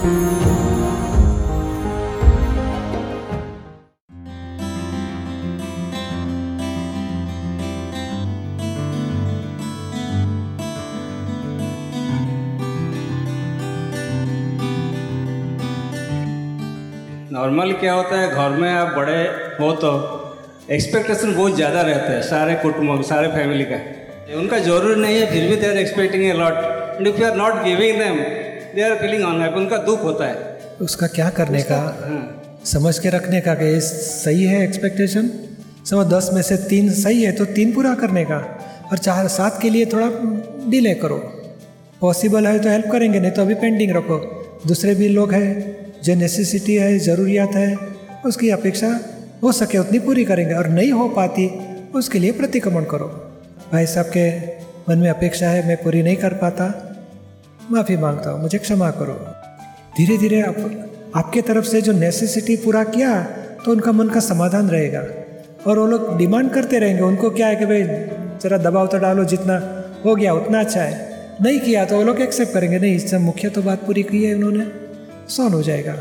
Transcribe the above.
Normal क्या होता है? घर में आप बड़े हो तो एक्सपेक्टेशन बहुत ज़्यादा रहता है सारे कुटुंबों सारे फैमिली का। उनका ज़रूरी नहीं है, फिर भी they are expecting a lot and if you are not giving them they are feeling unhappy उनका दुख होता है। उसका क्या करने उसका, का हाँ। समझ के रखने का कि सही है एक्सपेक्टेशन समझ दस में से तीन सही है तो तीन पूरा करने का। और चार सात के लिए थोड़ा डिले करो। पॉसिबल है तो हेल्प करेंगे नहीं तो अभी पेंडिंग रखो। दूसरे भी लोग हैं जो नेसेसिटी है ज़रूरियात है उसकी अपेक्षा हो सके उतनी पूरी करेंगे। और नहीं हो पाती उसके लिए प्रतिक्रमण करो। भाई साहब के मन में अपेक्षा है मैं पूरी नहीं कर पाता। माफ़ी माँगता हूँ, मुझे क्षमा करो। धीरे धीरे आप, आपके तरफ़ से जो नेसेसिटी पूरा किया तो उनका मन का समाधान रहेगा। और वो लोग डिमांड करते रहेंगे, उनको क्या है कि भाई, जरा दबाव तो डालो, जितना हो गया, उतना अच्छा है। नहीं किया तो वो लोग एक्सेप्ट करेंगे, नहीं, इससे मुख्य तो बात पूरी की है उन्होंने। सॉल्व हो जाएगा।